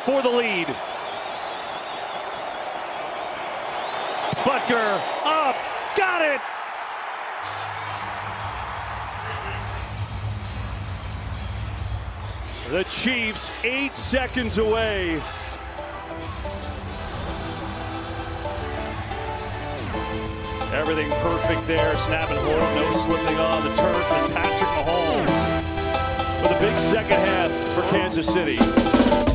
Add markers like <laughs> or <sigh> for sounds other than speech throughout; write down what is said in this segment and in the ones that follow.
for the lead. Butker up, got it. The Chiefs eight seconds away. Everything perfect there. Snap and hold, no slipping on the turf. And Patrick Mahomes with a big second half for Kansas City.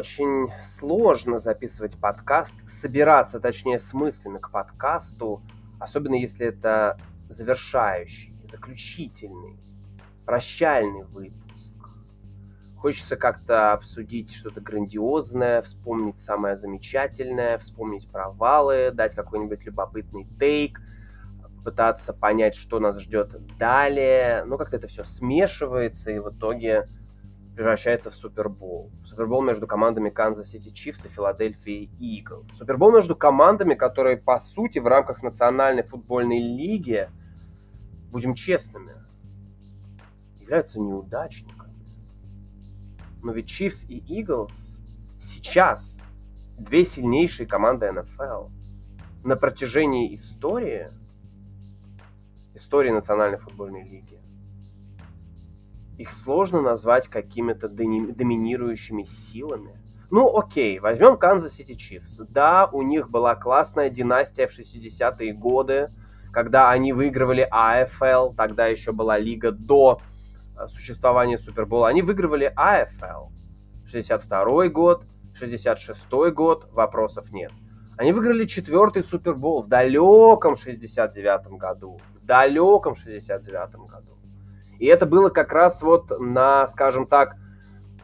Очень сложно записывать подкаст, собираться, точнее, с мыслями к подкасту, особенно если это завершающий, заключительный, прощальный выпуск. Хочется как-то обсудить что-то грандиозное, вспомнить самое замечательное, вспомнить провалы, дать какой-нибудь любопытный тейк, пытаться понять, что нас ждет далее. Ну, как-то это все смешивается, и в итоге превращается в Супербол. Супербол между командами Канзас Сити Чифс и Филадельфии Иглс. Супербол между командами, которые, по сути, в рамках Национальной футбольной лиги, будем честными, являются неудачниками. Но ведь Чифс и Иглс сейчас две сильнейшие команды НФЛ. На протяжении истории, истории Национальной футбольной лиги, их сложно назвать какими-то доминирующими силами. Ну, окей, возьмем Канзас Сити Чифс. Да, у них была классная династия в 60-е годы, когда они выигрывали АФЛ, тогда еще была лига до э, существования Супербола. Они выигрывали АФЛ. 62 год, 66 год, вопросов нет. Они выиграли четвертый Супербол в далеком 69 году. В далеком 69 году. И это было как раз вот на, скажем так,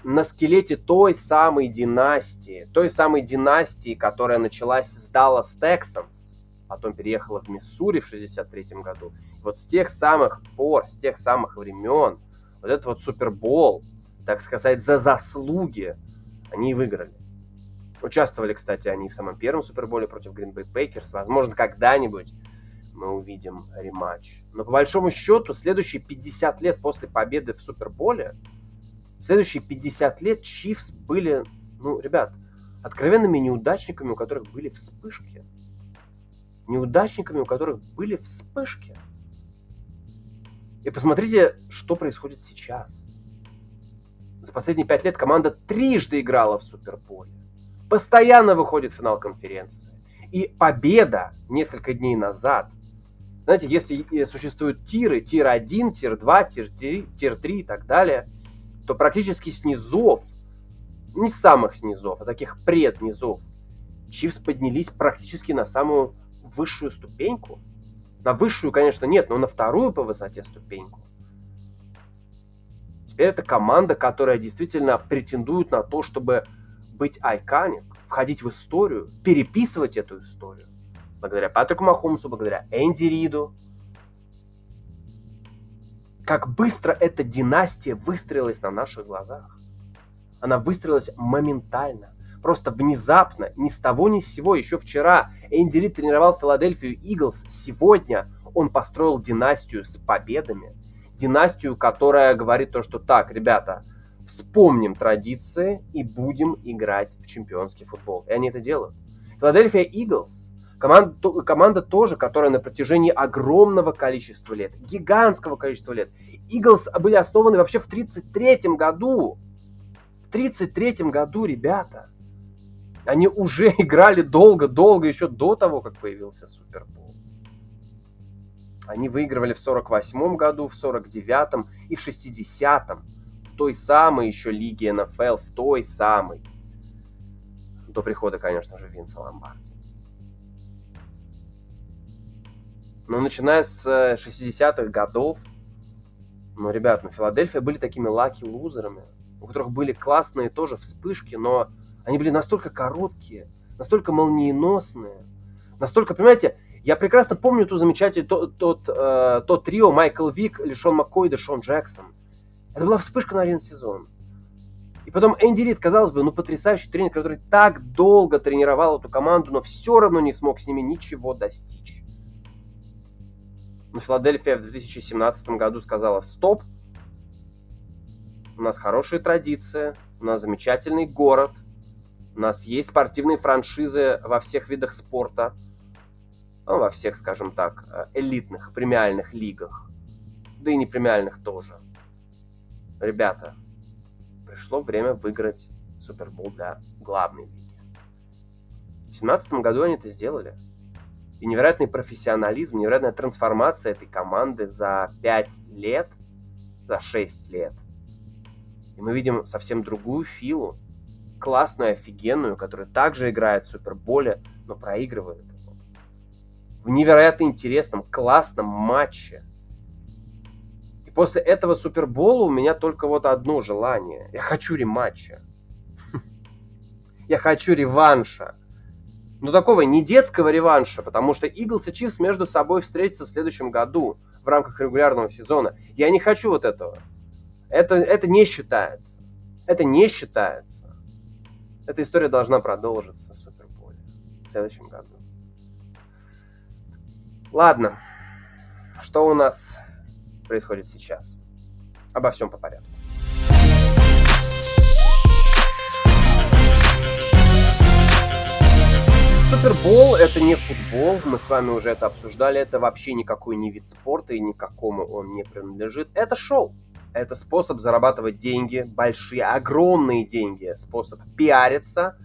на скелете той самой династии, той самой династии, которая началась с Dallas Texans, потом переехала в Миссури в 63 году. Вот с тех самых пор, с тех самых времен, вот этот вот Супербол, так сказать, за заслуги они выиграли. Участвовали, кстати, они в самом первом Суперболе против Green Bay Packers. Возможно, когда-нибудь мы увидим рематч. Но по большому счету, следующие 50 лет после победы в Суперболе, следующие 50 лет Чифс были, ну, ребят, откровенными неудачниками, у которых были вспышки. Неудачниками, у которых были вспышки. И посмотрите, что происходит сейчас. За последние пять лет команда трижды играла в Суперболе. Постоянно выходит в финал конференции. И победа несколько дней назад знаете, если существуют тиры, тир 1, тир 2, тир 3, тир 3 и так далее, то практически с низов, не самых снизов, а таких преднизов, Чивс поднялись практически на самую высшую ступеньку. На высшую, конечно, нет, но на вторую по высоте ступеньку. Теперь это команда, которая действительно претендует на то, чтобы быть айканик, входить в историю, переписывать эту историю благодаря Патрику Махомсу, благодаря Энди Риду. Как быстро эта династия выстроилась на наших глазах. Она выстроилась моментально. Просто внезапно, ни с того ни с сего. Еще вчера Энди Рид тренировал Филадельфию Иглс. Сегодня он построил династию с победами. Династию, которая говорит то, что так, ребята, вспомним традиции и будем играть в чемпионский футбол. И они это делают. Филадельфия Иглс Команда, команда тоже, которая на протяжении огромного количества лет, гигантского количества лет. Иглс были основаны вообще в 33 году. В 33 году, ребята. Они уже <laughs> играли долго-долго, еще до того, как появился Супербол. Они выигрывали в 48 году, в 49-м и в 60-м. В той самой еще лиге НФЛ, в той самой. До прихода, конечно же, Винса Ломбарди. Но начиная с 60-х годов, ну, ребят, ну, Филадельфия были такими лаки-лузерами. у которых были классные тоже вспышки, но они были настолько короткие, настолько молниеносные, настолько, понимаете, я прекрасно помню ту замечательную, тот, тот, э, тот трио Майкл Вик, Лишон Маккой и Шон Джексон. Это была вспышка на один сезон. И потом Энди Рид, казалось бы, ну потрясающий тренер, который так долго тренировал эту команду, но все равно не смог с ними ничего достичь. Но Филадельфия в 2017 году сказала «Стоп, у нас хорошая традиция, у нас замечательный город, у нас есть спортивные франшизы во всех видах спорта, ну, во всех, скажем так, э, элитных, премиальных лигах, да и не премиальных тоже. Ребята, пришло время выиграть Супербол для главной лиги. В 2017 году они это сделали. И невероятный профессионализм, невероятная трансформация этой команды за 5 лет, за 6 лет. И мы видим совсем другую Филу, классную, офигенную, которая также играет в Суперболе, но проигрывает в невероятно интересном, классном матче. И после этого Супербола у меня только вот одно желание. Я хочу рематча. <laughs> Я хочу реванша. Но такого не детского реванша, потому что Иглс и Чивс между собой встретятся в следующем году в рамках регулярного сезона. Я не хочу вот этого. Это, это не считается. Это не считается. Эта история должна продолжиться в Суперболе в следующем году. Ладно, что у нас происходит сейчас? Обо всем по порядку. Супербол это не футбол, мы с вами уже это обсуждали, это вообще никакой не вид спорта и никакому он не принадлежит. Это шоу, это способ зарабатывать деньги, большие, огромные деньги, способ пиариться,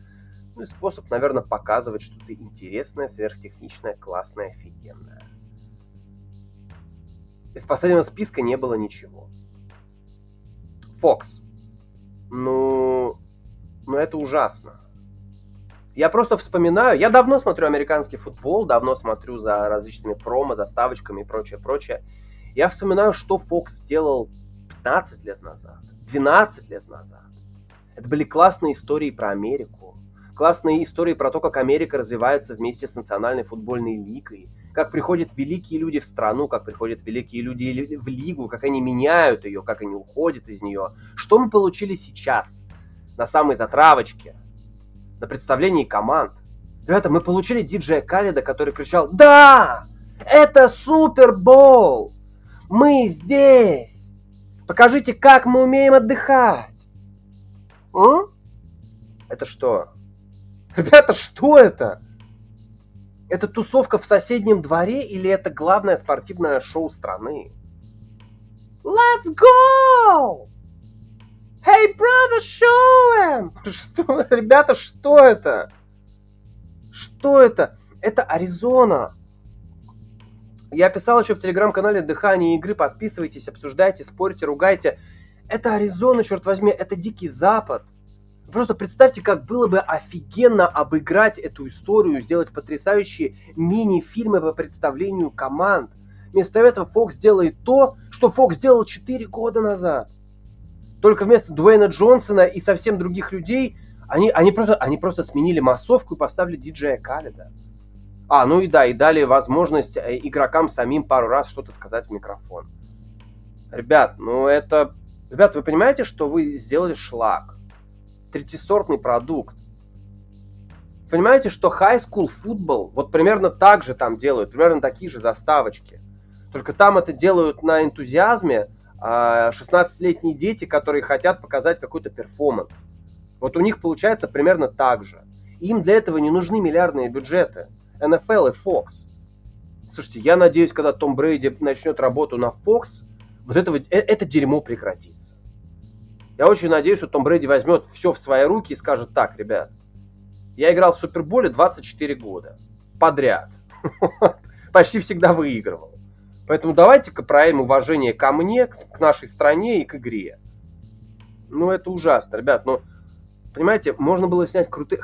ну и способ, наверное, показывать что-то интересное, сверхтехничное, классное, офигенное. Из последнего списка не было ничего. Фокс. Ну, ну это ужасно. Я просто вспоминаю, я давно смотрю американский футбол, давно смотрю за различными промо, заставочками и прочее, прочее. Я вспоминаю, что Фокс сделал 15 лет назад, 12 лет назад. Это были классные истории про Америку, классные истории про то, как Америка развивается вместе с Национальной футбольной лигой, как приходят великие люди в страну, как приходят великие люди в лигу, как они меняют ее, как они уходят из нее. Что мы получили сейчас на самой затравочке, на представлении команд? Ребята, мы получили диджея Калида, который кричал «Да! Это Супербол! Мы здесь! Покажите, как мы умеем отдыхать!» М? Это что? <laughs> Ребята, что это? Это тусовка в соседнем дворе или это главное спортивное шоу страны? Let's go! Hey, brother, show him! <laughs> Что, ребята, что это? Что это? Это Аризона. Я писал еще в телеграм-канале «Дыхание игры». Подписывайтесь, обсуждайте, спорьте, ругайте. Это Аризона, черт возьми, это Дикий Запад. Просто представьте, как было бы офигенно обыграть эту историю, сделать потрясающие мини-фильмы по представлению команд. Вместо этого Фокс делает то, что Фокс сделал 4 года назад. Только вместо Дуэйна Джонсона и совсем других людей они, они, просто, они просто сменили массовку и поставили диджея Калида. А, ну и да, и дали возможность э, игрокам самим пару раз что-то сказать в микрофон. Ребят, ну это... Ребят, вы понимаете, что вы сделали шлак? третисортный продукт. Понимаете, что high school футбол вот примерно так же там делают, примерно такие же заставочки. Только там это делают на энтузиазме 16-летние а, дети, которые хотят показать какой-то перформанс. Вот у них получается примерно так же. Им для этого не нужны миллиардные бюджеты. NFL и Fox. Слушайте, я надеюсь, когда Том Брейди начнет работу на Fox, вот это, э, это дерьмо прекратится. Я очень надеюсь, что Том Брэди возьмет все в свои руки и скажет так, ребят, я играл в Суперболе 24 года подряд. <laughs> Почти всегда выигрывал. Поэтому давайте-ка проявим уважение ко мне, к нашей стране и к игре. Ну, это ужасно, ребят. Но, понимаете, можно было снять крутые...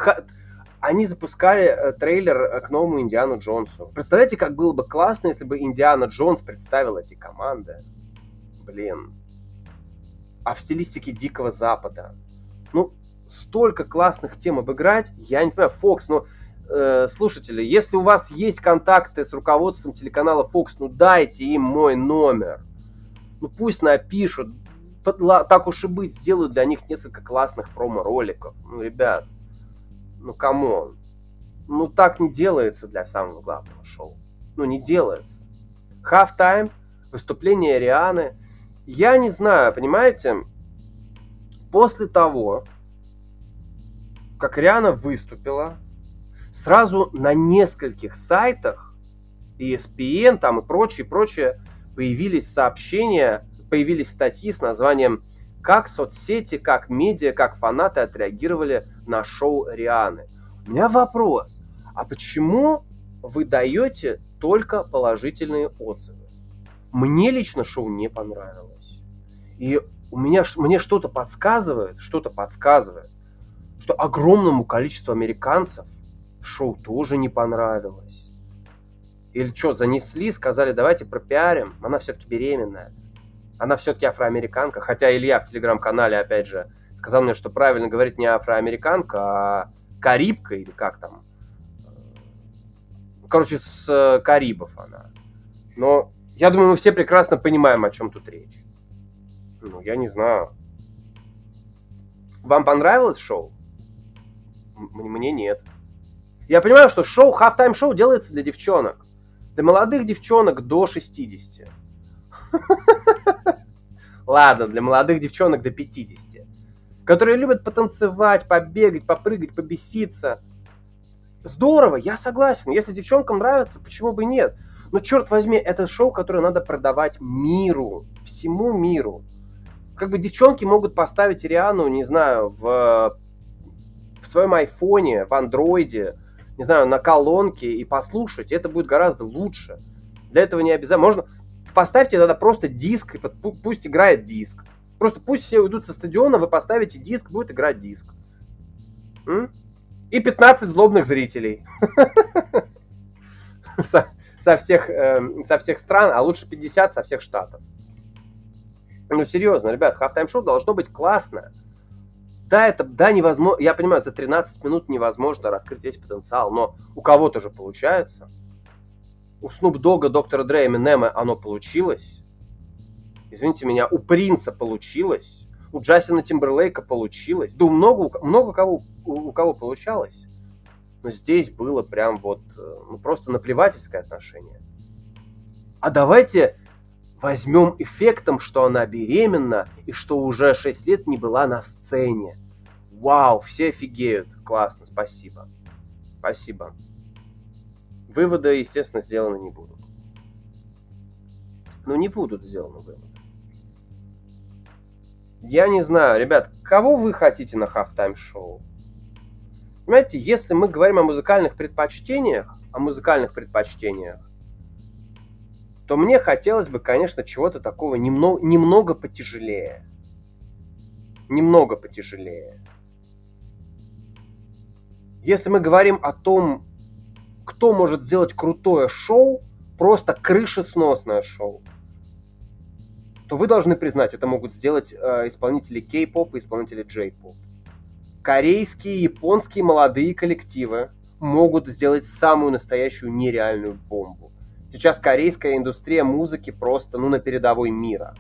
Они запускали э, трейлер э, к новому Индиану Джонсу. Представляете, как было бы классно, если бы Индиана Джонс представил эти команды? Блин, а в стилистике Дикого Запада. Ну, столько классных тем обыграть, я не понимаю, Фокс, ну, э, слушатели, если у вас есть контакты с руководством телеканала Fox, ну дайте им мой номер. Ну пусть напишут, так уж и быть, сделают для них несколько классных промо-роликов. Ну, ребят, ну come on. Ну так не делается для самого главного шоу. Ну не делается. Half-time, выступление Рианы. Я не знаю, понимаете, после того, как Риана выступила, сразу на нескольких сайтах, ESPN там и прочее, прочее, появились сообщения, появились статьи с названием «Как соцсети, как медиа, как фанаты отреагировали на шоу Рианы». У меня вопрос, а почему вы даете только положительные отзывы? Мне лично шоу не понравилось. И у меня, мне что-то подсказывает, что-то подсказывает, что огромному количеству американцев шоу тоже не понравилось. Или что, занесли, сказали, давайте пропиарим. Она все-таки беременная. Она все-таки афроамериканка. Хотя Илья в телеграм-канале, опять же, сказал мне, что правильно говорить не афроамериканка, а карибка или как там. Короче, с э, Карибов она. Но я думаю, мы все прекрасно понимаем, о чем тут речь. Ну, я не знаю. Вам понравилось шоу? Мне нет. Я понимаю, что шоу, halftime шоу делается для девчонок. Для молодых девчонок до 60. <laughs> Ладно, для молодых девчонок до 50. Которые любят потанцевать, побегать, попрыгать, побеситься. Здорово, я согласен. Если девчонкам нравится, почему бы нет? Но черт возьми, это шоу, которое надо продавать миру, всему миру. Как бы девчонки могут поставить Риану, не знаю, в, в своем айфоне, в андроиде, не знаю, на колонке и послушать, это будет гораздо лучше. Для этого не обязательно. Можно поставьте тогда просто диск, и пусть играет диск. Просто пусть все уйдут со стадиона, вы поставите диск, будет играть диск. М? И 15 злобных зрителей. <laughs> Со, всех, э, со всех стран, а лучше 50 со всех штатов. Ну, серьезно, ребят, halftime шоу должно быть классно. Да, это, да, невозможно, я понимаю, за 13 минут невозможно раскрыть весь потенциал, но у кого-то же получается. У Снуп Дога, Доктора Дре, Эминема оно получилось. Извините меня, у Принца получилось. У Джастина Тимберлейка получилось. Да у много, много кого, у, у кого получалось. Но здесь было прям вот, э, ну просто наплевательское отношение. А давайте возьмем эффектом, что она беременна и что уже 6 лет не была на сцене. Вау, все офигеют. Классно, спасибо. Спасибо. Выводы, естественно, сделаны не будут. Ну, не будут сделаны выводы. Я не знаю, ребят, кого вы хотите на halftime шоу? Понимаете, если мы говорим о музыкальных предпочтениях, о музыкальных предпочтениях, то мне хотелось бы, конечно, чего-то такого немного, немного потяжелее. Немного потяжелее. Если мы говорим о том, кто может сделать крутое шоу, просто крышесносное шоу, то вы должны признать, это могут сделать э, исполнители кей-поп и исполнители джей-поп. Корейские, японские молодые коллективы могут сделать самую настоящую нереальную бомбу. Сейчас корейская индустрия музыки просто, ну, на передовой мира.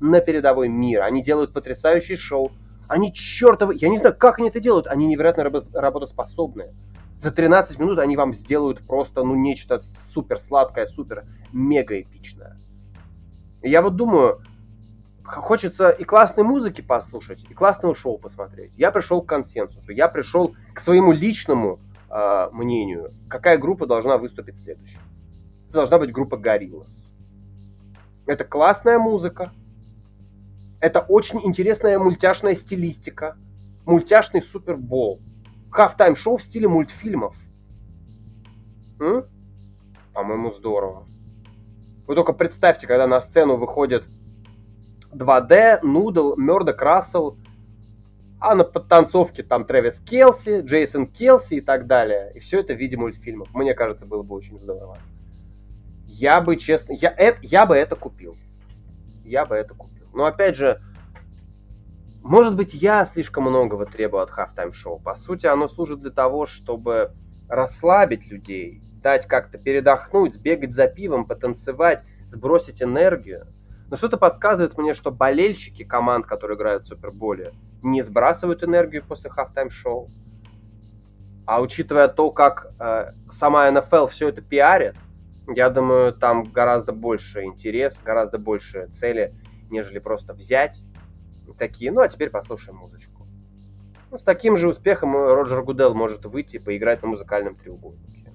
На передовой мира. Они делают потрясающие шоу. Они чертовы... Я не знаю, как они это делают. Они невероятно работоспособные. За 13 минут они вам сделают просто, ну, нечто супер сладкое, супер мега эпичное. Я вот думаю, хочется и классной музыки послушать, и классного шоу посмотреть. Я пришел к консенсусу, я пришел к своему личному э, мнению, какая группа должна выступить следующей должна быть группа Gorillaz. Это классная музыка. Это очень интересная мультяшная стилистика. Мультяшный супербол. Halftime шоу в стиле мультфильмов. М? По-моему, здорово. Вы только представьте, когда на сцену выходит 2D, Нудл, Мёрдок Рассел, а на подтанцовке там Трэвис Келси, Джейсон Келси и так далее. И все это в виде мультфильмов. Мне кажется, было бы очень здорово. Я бы, честно, я, это, я бы это купил. Я бы это купил. Но опять же, Может быть, я слишком многого требую от halftime шоу. По сути, оно служит для того, чтобы расслабить людей, дать как-то передохнуть, сбегать за пивом, потанцевать, сбросить энергию. Но что-то подсказывает мне, что болельщики команд, которые играют в Суперболе, не сбрасывают энергию после halftime шоу. А учитывая то, как э, сама НФЛ все это пиарит, я думаю, там гораздо больше интерес, гораздо больше цели, нежели просто взять такие. Ну, а теперь послушаем музычку. Ну, с таким же успехом Роджер Гудел может выйти и поиграть на музыкальном треугольнике.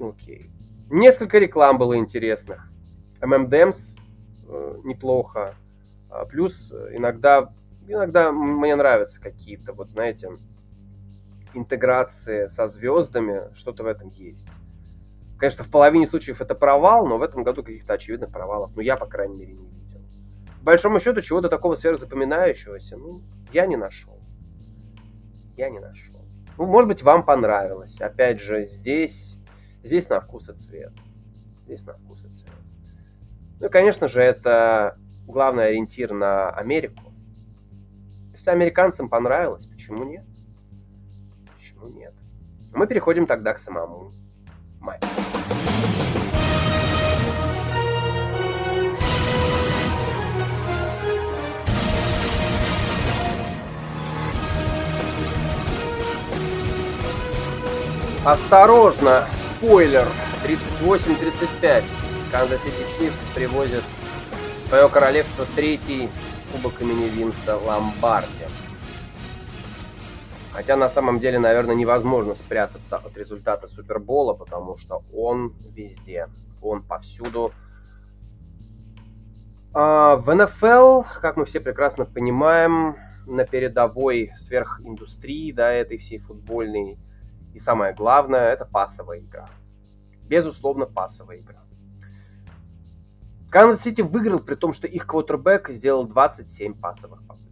Окей. Несколько реклам было интересных. MMDEMS э, неплохо. А, плюс иногда, иногда мне нравятся какие-то, вот знаете, интеграции со звездами, что-то в этом есть. Конечно, в половине случаев это провал, но в этом году каких-то очевидных провалов, ну, я, по крайней мере, не видел. По большому счету, чего-то такого сверхзапоминающегося, ну, я не нашел. Я не нашел. Ну, может быть, вам понравилось. Опять же, здесь, здесь на вкус и цвет. Здесь на вкус и цвет. Ну и, конечно же, это главный ориентир на Америку. Если американцам понравилось, почему нет? Почему нет? Мы переходим тогда к самому матчу. Осторожно, спойлер, 38-35. Канзас Сити Чифс привозят в свое королевство третий кубок имени Винса Ломбарди. Хотя на самом деле, наверное, невозможно спрятаться от результата Супербола, потому что он везде, он повсюду. А в НФЛ, как мы все прекрасно понимаем, на передовой сверхиндустрии, да, этой всей футбольной. И самое главное, это пасовая игра. Безусловно, пасовая игра. Канзас Сити выиграл, при том, что их квотербек сделал 27 пасовых попыток.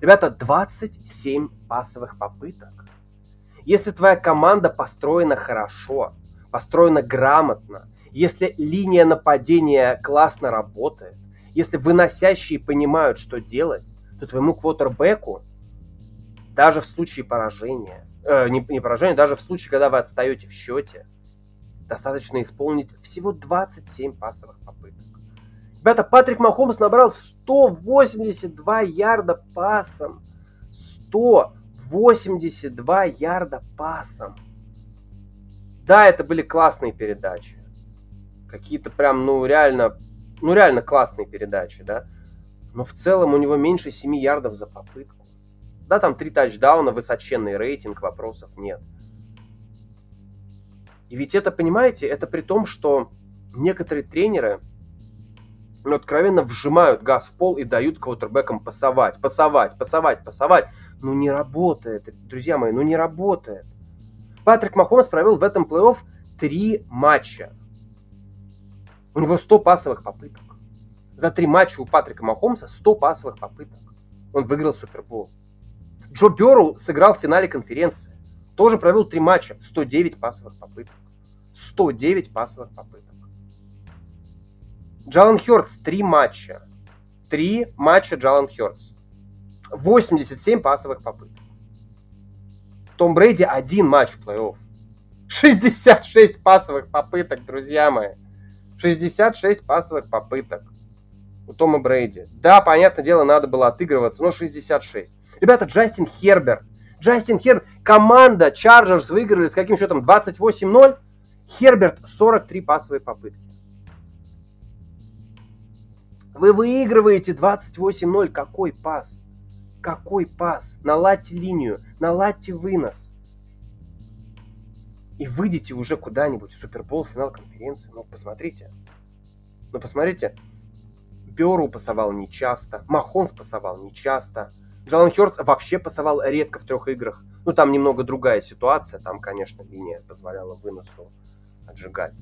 Ребята, 27 пасовых попыток. Если твоя команда построена хорошо, построена грамотно, если линия нападения классно работает, если выносящие понимают, что делать, то твоему квотербеку даже в случае поражения, э, не, не поражения, даже в случае, когда вы отстаете в счете, достаточно исполнить всего 27 пасовых попыток. Ребята, Патрик Махомс набрал 182 ярда пасом. 182 ярда пасом. Да, это были классные передачи. Какие-то прям, ну, реально, ну, реально классные передачи, да. Но в целом у него меньше 7 ярдов за попытку. Да, там три тачдауна, высоченный рейтинг, вопросов нет. И ведь это, понимаете, это при том, что некоторые тренеры, ну, откровенно вжимают газ в пол и дают квотербекам пасовать, пасовать, пасовать, пасовать. Ну не работает, друзья мои, ну не работает. Патрик Махомс провел в этом плей-офф три матча. У него 100 пасовых попыток. За три матча у Патрика Махомса 100 пасовых попыток. Он выиграл Супербол. Джо Берл сыграл в финале конференции. Тоже провел три матча, 109 пасовых попыток. 109 пасовых попыток. Джалан Хёртс три матча. Три матча Джалан Хёртс. 87 пасовых попыток. Том Брейди один матч в плей-офф. 66 пасовых попыток, друзья мои. 66 пасовых попыток у Тома Брейди. Да, понятное дело, надо было отыгрываться, но 66. Ребята, Джастин Херберт. Джастин Херберт. Команда Чарджерс выиграли с каким счетом? 28-0. Херберт 43 пасовые попытки. Вы выигрываете 28-0. Какой пас? Какой пас? Наладьте линию, наладьте вынос. И выйдите уже куда-нибудь в Супербол, финал конференции. Ну, посмотрите. Ну, посмотрите. Беру пасовал нечасто. Махонс пасовал нечасто. Джалан Хёртс вообще пасовал редко в трех играх. Ну, там немного другая ситуация. Там, конечно, линия позволяла выносу отжигать.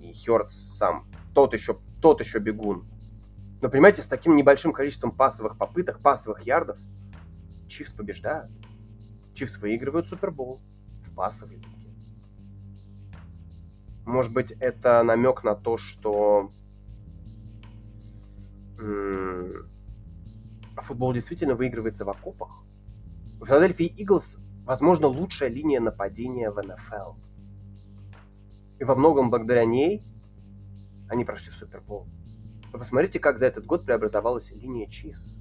И Хёртс сам, тот еще, тот еще бегун. Но понимаете, с таким небольшим количеством пасовых попыток, пасовых ярдов, Чивс побеждают. Чивс выигрывают Супербол в пасовой лиге. Может быть, это намек на то, что А футбол действительно выигрывается в окопах. У Филадельфии Иглс, возможно, лучшая линия нападения в НФЛ. И во многом благодаря ней они прошли в Супербол. Посмотрите, как за этот год преобразовалась линия Чивс.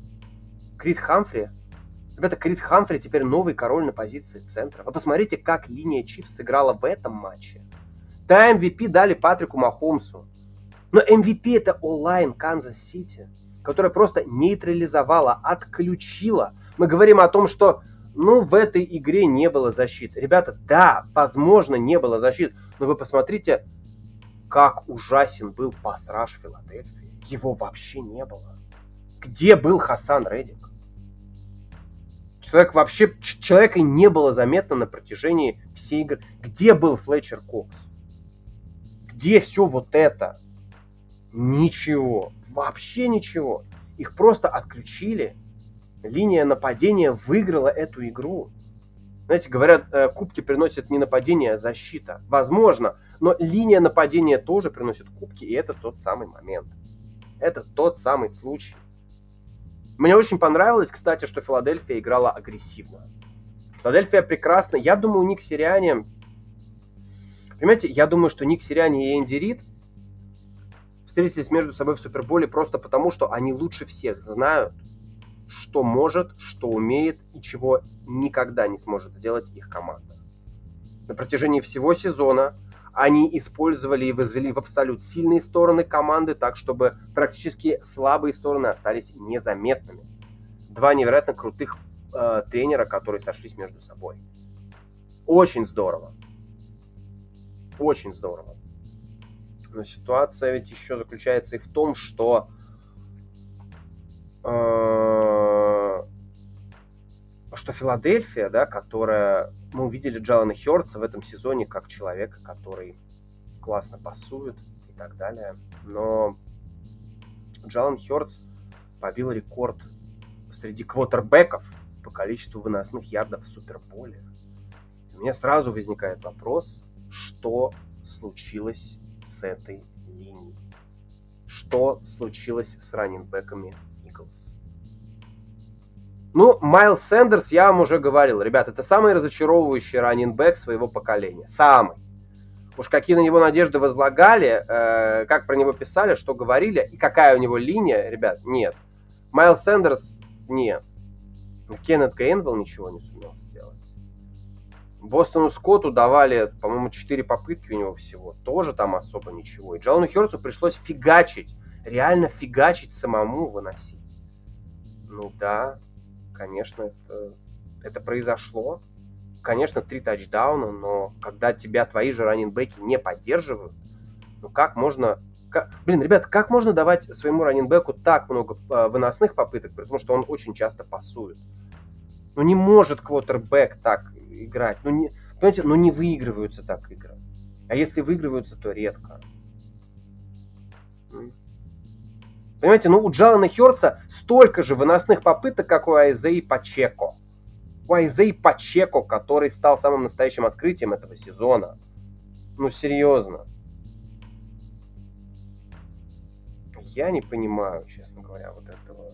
Крит Хамфри Ребята, Крит Хамфри теперь новый король на позиции центра. Вы посмотрите, как линия Чивс сыграла в этом матче. Да, MVP дали Патрику Махомсу. Но MVP это онлайн Канзас Сити, которая просто нейтрализовала, отключила. Мы говорим о том, что ну, в этой игре не было защиты. Ребята, да, возможно, не было защиты, но вы посмотрите, как ужасен был пасраж Филадельфии. Его вообще не было. Где был Хасан Редик? Человек вообще, человека не было заметно на протяжении всей игры. Где был Флетчер Кокс? Где все вот это? Ничего. Вообще ничего. Их просто отключили. Линия нападения выиграла эту игру. Знаете, говорят, э, кубки приносят не нападение, а защита. Возможно, но линия нападения тоже приносит кубки, и это тот самый момент. Это тот самый случай. Мне очень понравилось, кстати, что Филадельфия играла агрессивно. Филадельфия прекрасно. Я думаю, Ник Сириане... Понимаете, я думаю, что Ник Сириане и Энди Рид встретились между собой в Суперболе просто потому, что они лучше всех знают, что может, что умеет и чего никогда не сможет сделать их команда. На протяжении всего сезона они использовали и возвели в абсолют сильные стороны команды так, чтобы практически слабые стороны остались незаметными. Два невероятно крутых э, тренера, которые сошлись между собой. Очень здорово. Очень здорово. Но ситуация ведь еще заключается и в том, что э, что Филадельфия, да, которая мы увидели Джалана Хёрца в этом сезоне как человека, который классно пасует и так далее. Но Джалан Хёрц побил рекорд среди квотербеков по количеству выносных ярдов в Суперболе. У меня сразу возникает вопрос, что случилось с этой линией? Что случилось с раннинбеками Иглс? Ну, Майл Сэндерс, я вам уже говорил, ребят, это самый разочаровывающий раннинбэк своего поколения. Самый. Уж какие на него надежды возлагали, э, как про него писали, что говорили, и какая у него линия, ребят, нет. Майл Сэндерс, нет. Кеннет Гейнвелл ничего не сумел сделать. Бостону Скотту давали, по-моему, 4 попытки у него всего. Тоже там особо ничего. И Джалану Херцу пришлось фигачить. Реально фигачить самому выносить. Ну да, конечно, это, это произошло. Конечно, три тачдауна, но когда тебя твои же раненбеки не поддерживают, ну как можно... Как, блин, ребят, как можно давать своему раненбеку так много э, выносных попыток, потому что он очень часто пасует? Ну не может квотербек так играть. Ну не, понимаете, ну не выигрываются так игры. А если выигрываются, то редко. Понимаете, ну у Джалана Херца столько же выносных попыток, как у Айзеи Пачеко. У Айзеи Пачеко, который стал самым настоящим открытием этого сезона. Ну, серьезно. Я не понимаю, честно говоря, вот этого.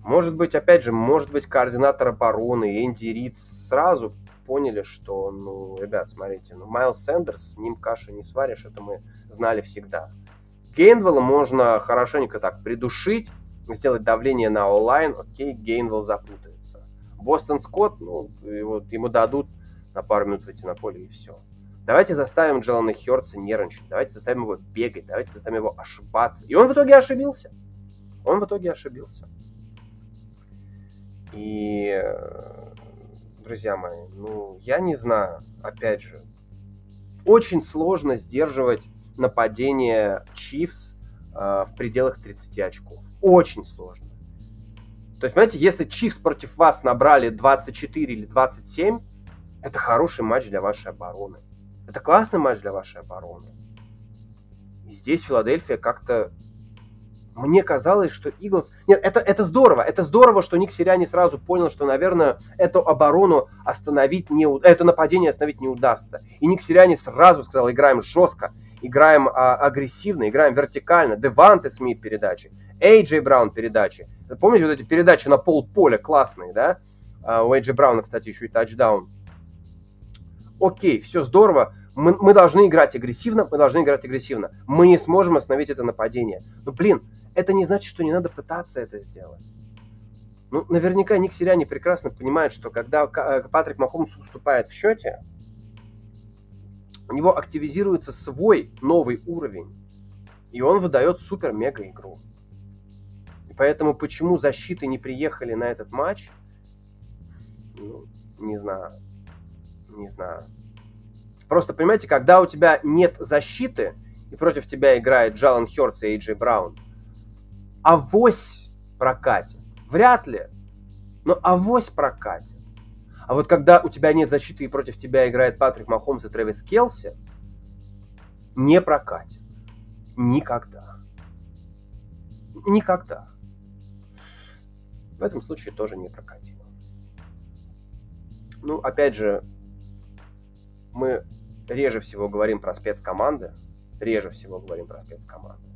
Может быть, опять же, может быть, координатор обороны Энди Рид сразу поняли, что, ну, ребят, смотрите, ну, Майл Сэндерс, с ним каши не сваришь, это мы знали всегда. Гейнвелла можно хорошенько так придушить, сделать давление на онлайн, окей, Гейнвелл запутается. Бостон Скотт, ну, его, ему дадут на пару минут выйти на поле и все. Давайте заставим Джелана Хёрца нервничать, давайте заставим его бегать, давайте заставим его ошибаться. И он в итоге ошибился. Он в итоге ошибился. И, друзья мои, ну, я не знаю, опять же, очень сложно сдерживать нападение Чивс э, в пределах 30 очков. Очень сложно. То есть, понимаете, если Чивс против вас набрали 24 или 27, это хороший матч для вашей обороны. Это классный матч для вашей обороны. И здесь Филадельфия как-то... Мне казалось, что Иглс... Нет, это, это здорово. Это здорово, что Ник Сириани сразу понял, что, наверное, эту оборону остановить не... Это нападение остановить не удастся. И Ник Сириани сразу сказал, играем жестко играем а, агрессивно, играем вертикально. Деванте Смит передачи, Эйджей Браун передачи. Помните вот эти передачи на пол поля классные, да? А, у Эйджей Брауна, кстати, еще и тачдаун. Окей, все здорово. Мы, мы должны играть агрессивно, мы должны играть агрессивно. Мы не сможем остановить это нападение. Но, блин, это не значит, что не надо пытаться это сделать. Ну, наверняка Ник Сириани прекрасно понимает, что когда э, Патрик Махомс уступает в счете, у него активизируется свой новый уровень, и он выдает супер-мега игру. И поэтому почему защиты не приехали на этот матч, ну, не знаю. Не знаю. Просто, понимаете, когда у тебя нет защиты, и против тебя играет Джалан Хёртс и Эйджей Браун, авось прокатит. Вряд ли. Но авось прокатит. А вот когда у тебя нет защиты и против тебя играет Патрик Махомс и Трэвис Келси, не прокатит. Никогда. Никогда. В этом случае тоже не прокатит. Ну, опять же, мы реже всего говорим про спецкоманды. Реже всего говорим про спецкоманды.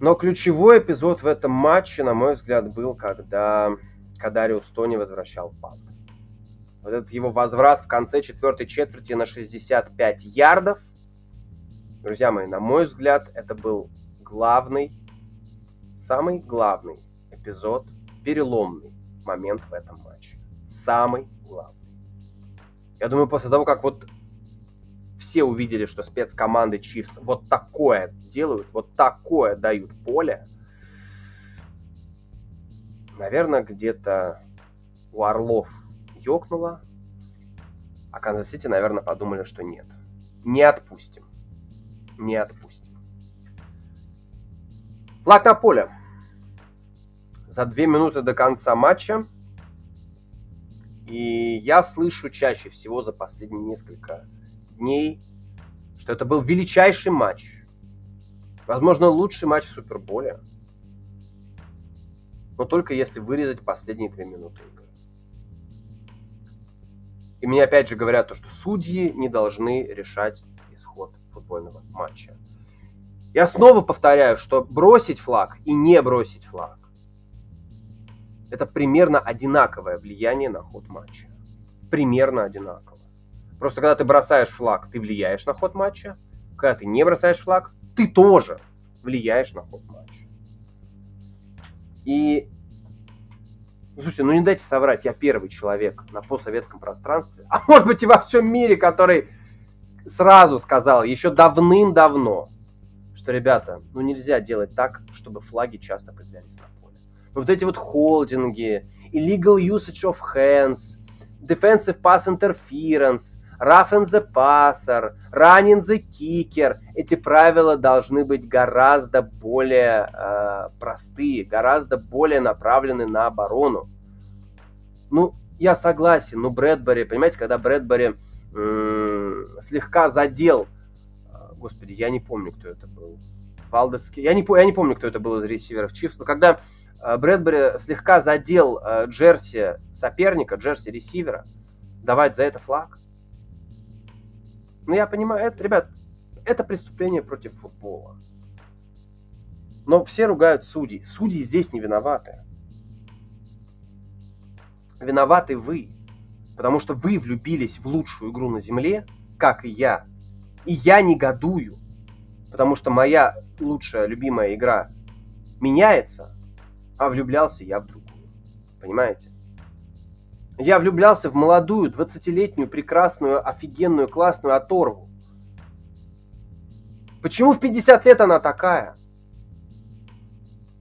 Но ключевой эпизод в этом матче, на мой взгляд, был, когда Кадариус Тони возвращал пант. Вот этот его возврат в конце четвертой четверти на 65 ярдов. Друзья мои, на мой взгляд, это был главный, самый главный эпизод, переломный момент в этом матче. Самый главный. Я думаю, после того, как вот все увидели, что спецкоманды Chiefs вот такое делают, вот такое дают поле, наверное, где-то у Орлов ёкнуло, а Канзас-Сити, наверное, подумали, что нет. Не отпустим. Не отпустим. Флаг на поле. За две минуты до конца матча и я слышу чаще всего за последние несколько дней, что это был величайший матч. Возможно, лучший матч в Суперболе. Но только если вырезать последние две минуты игры. И мне опять же говорят то, что судьи не должны решать исход футбольного матча. Я снова повторяю, что бросить флаг и не бросить флаг это примерно одинаковое влияние на ход матча. Примерно одинаково. Просто когда ты бросаешь флаг, ты влияешь на ход матча. Когда ты не бросаешь флаг, ты тоже влияешь на ход матча. И, слушайте, ну не дайте соврать, я первый человек на постсоветском пространстве, а может быть и во всем мире, который сразу сказал, еще давным-давно, что, ребята, ну нельзя делать так, чтобы флаги часто появлялись на вот эти вот холдинги, illegal usage of hands, defensive pass interference, rough in the passer, run in the kicker. Эти правила должны быть гораздо более э, простые, гораздо более направлены на оборону. Ну, я согласен, ну Брэдбери, понимаете, когда Брэдбери м- слегка задел, э, господи, я не помню, кто это был, Валдески, я не, я не помню, кто это был из ресиверов Чифс, но когда Э, Брэдбери слегка задел э, джерси соперника, джерси ресивера, давать за это флаг. Ну, я понимаю, это, ребят, это преступление против футбола. Но все ругают судей. Судьи здесь не виноваты. Виноваты вы. Потому что вы влюбились в лучшую игру на земле, как и я. И я негодую. Потому что моя лучшая, любимая игра меняется, а влюблялся я в другую. Понимаете? Я влюблялся в молодую, 20-летнюю, прекрасную, офигенную, классную оторву. Почему в 50 лет она такая?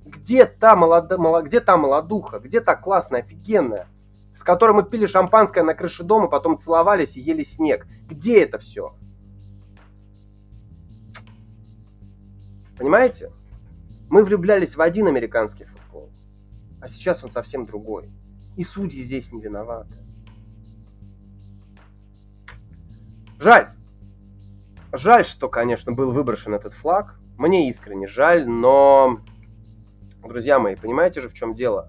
Где та, молода, где та молодуха? Где та классная, офигенная? С которой мы пили шампанское на крыше дома, потом целовались и ели снег. Где это все? Понимаете? Мы влюблялись в один американский футбол а сейчас он совсем другой. И судьи здесь не виноваты. Жаль. Жаль, что, конечно, был выброшен этот флаг. Мне искренне жаль, но, друзья мои, понимаете же, в чем дело?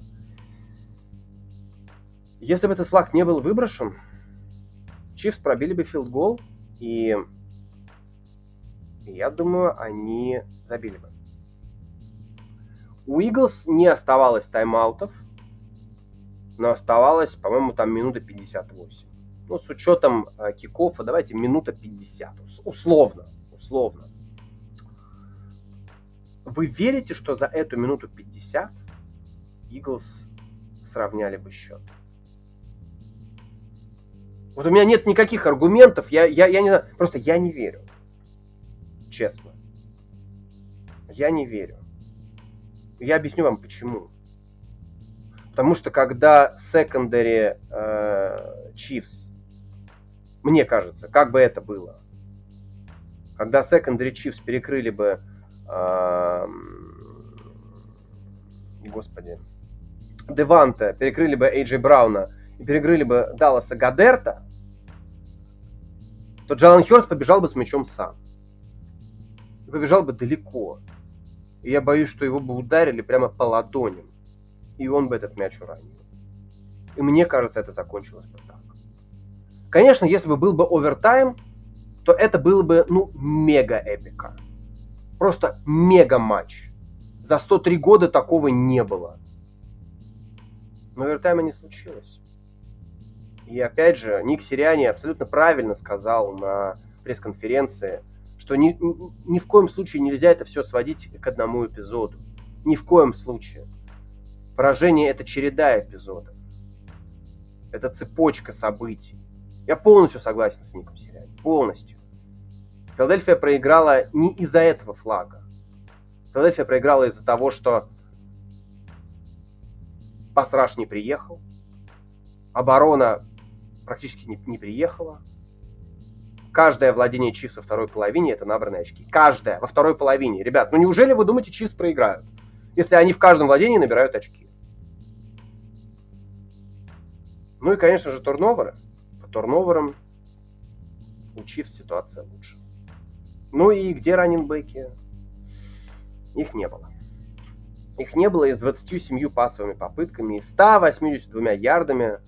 Если бы этот флаг не был выброшен, Chiefs пробили бы field goal, И я думаю, они забили бы. У Eagles не оставалось тайм-аутов, но оставалось, по-моему, там минута 58. Ну, с учетом э, kickoff а, давайте минута 50. Условно, условно. Вы верите, что за эту минуту 50 Иглс сравняли бы счет? Вот у меня нет никаких аргументов, я, я, я не знаю, просто я не верю. Честно. Я не верю. Я объясню вам почему. Потому что когда secondary э, Chiefs, мне кажется, как бы это было, когда secondary Chiefs перекрыли бы, э, господи, Деванта, перекрыли бы Эйджи Брауна и перекрыли бы Далласа Гадерта, то Джалан Хёрс побежал бы с мячом сам. И побежал бы далеко. И я боюсь, что его бы ударили прямо по ладоням. И он бы этот мяч уронил. И мне кажется, это закончилось бы так. Конечно, если бы был бы овертайм, то это было бы, ну, мега эпика. Просто мега матч. За 103 года такого не было. Но овертайма не случилось. И опять же, Ник Сириани абсолютно правильно сказал на пресс-конференции, что ни, ни в коем случае нельзя это все сводить к одному эпизоду. Ни в коем случае. Поражение – это череда эпизодов. Это цепочка событий. Я полностью согласен с Ником Сириани. Полностью. Филадельфия проиграла не из-за этого флага. Филадельфия проиграла из-за того, что Пасраш не приехал, оборона практически не, не приехала. Каждое владение Чивс во второй половине это набранные очки. Каждое во второй половине. Ребят, ну неужели вы думаете, Чивс проиграют? Если они в каждом владении набирают очки. Ну и, конечно же, турноверы. По турноверам у ситуация лучше. Ну и где раненбеки? Их не было. Их не было и с 27 пасовыми попытками, и 182 ярдами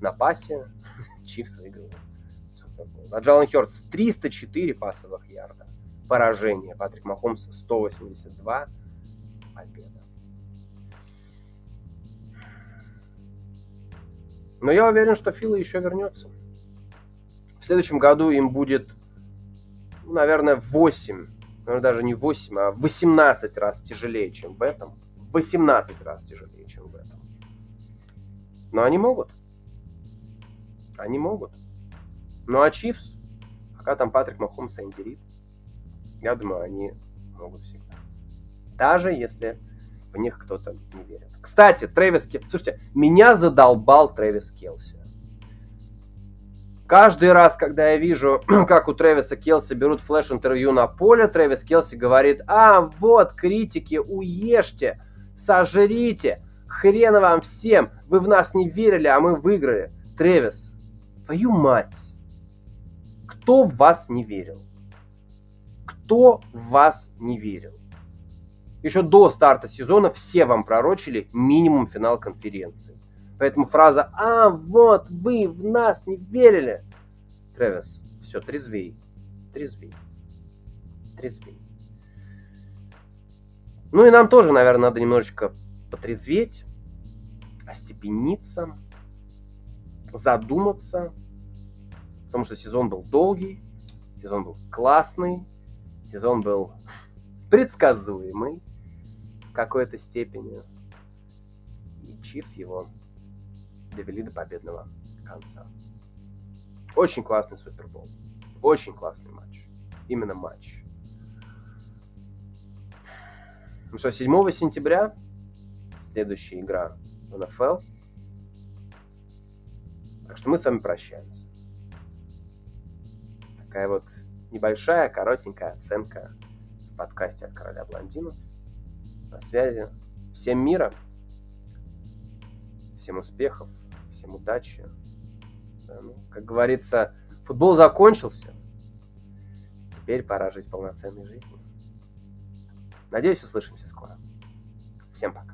на пасе. <laughs> Чивс выигрывает. А Джалан Хёртс 304 пасовых ярда. Поражение. Патрик Махомс 182. Победа. Но я уверен, что Фила еще вернется. В следующем году им будет, ну, наверное, 8, наверное, даже не 8, а 18 раз тяжелее, чем в этом. 18 раз тяжелее, чем в этом. Но они могут. Они могут. Ну а Чивс, пока там Патрик Махомс и Энди я думаю, они могут всегда. Даже если в них кто-то не верит. Кстати, Трэвис Келси... Слушайте, меня задолбал Трэвис Келси. Каждый раз, когда я вижу, <clears throat> как у Трэвиса Келси берут флеш-интервью на поле, Трэвис Келси говорит, а, вот, критики, уешьте, сожрите, хрена вам всем, вы в нас не верили, а мы выиграли. Трэвис, твою мать, кто в вас не верил? Кто в вас не верил? Еще до старта сезона все вам пророчили минимум финал конференции. Поэтому фраза «А, вот, вы в нас не верили!» Трэвис, все, трезвей, трезвей, трезвей. Ну и нам тоже, наверное, надо немножечко потрезветь, остепениться, задуматься, потому что сезон был долгий, сезон был классный, сезон был <laughs> предсказуемый какой-то степени. И Чивс его довели до победного конца. Очень классный Супербол. Очень классный матч. Именно матч. Ну что, 7 сентября следующая игра НФЛ. Так что мы с вами прощаемся. Такая вот небольшая, коротенькая оценка в подкасте от Короля Блондинов. На связи. Всем мира, всем успехов, всем удачи. Да, ну, как говорится, футбол закончился. Теперь пора жить полноценной жизнью. Надеюсь, услышимся скоро. Всем пока.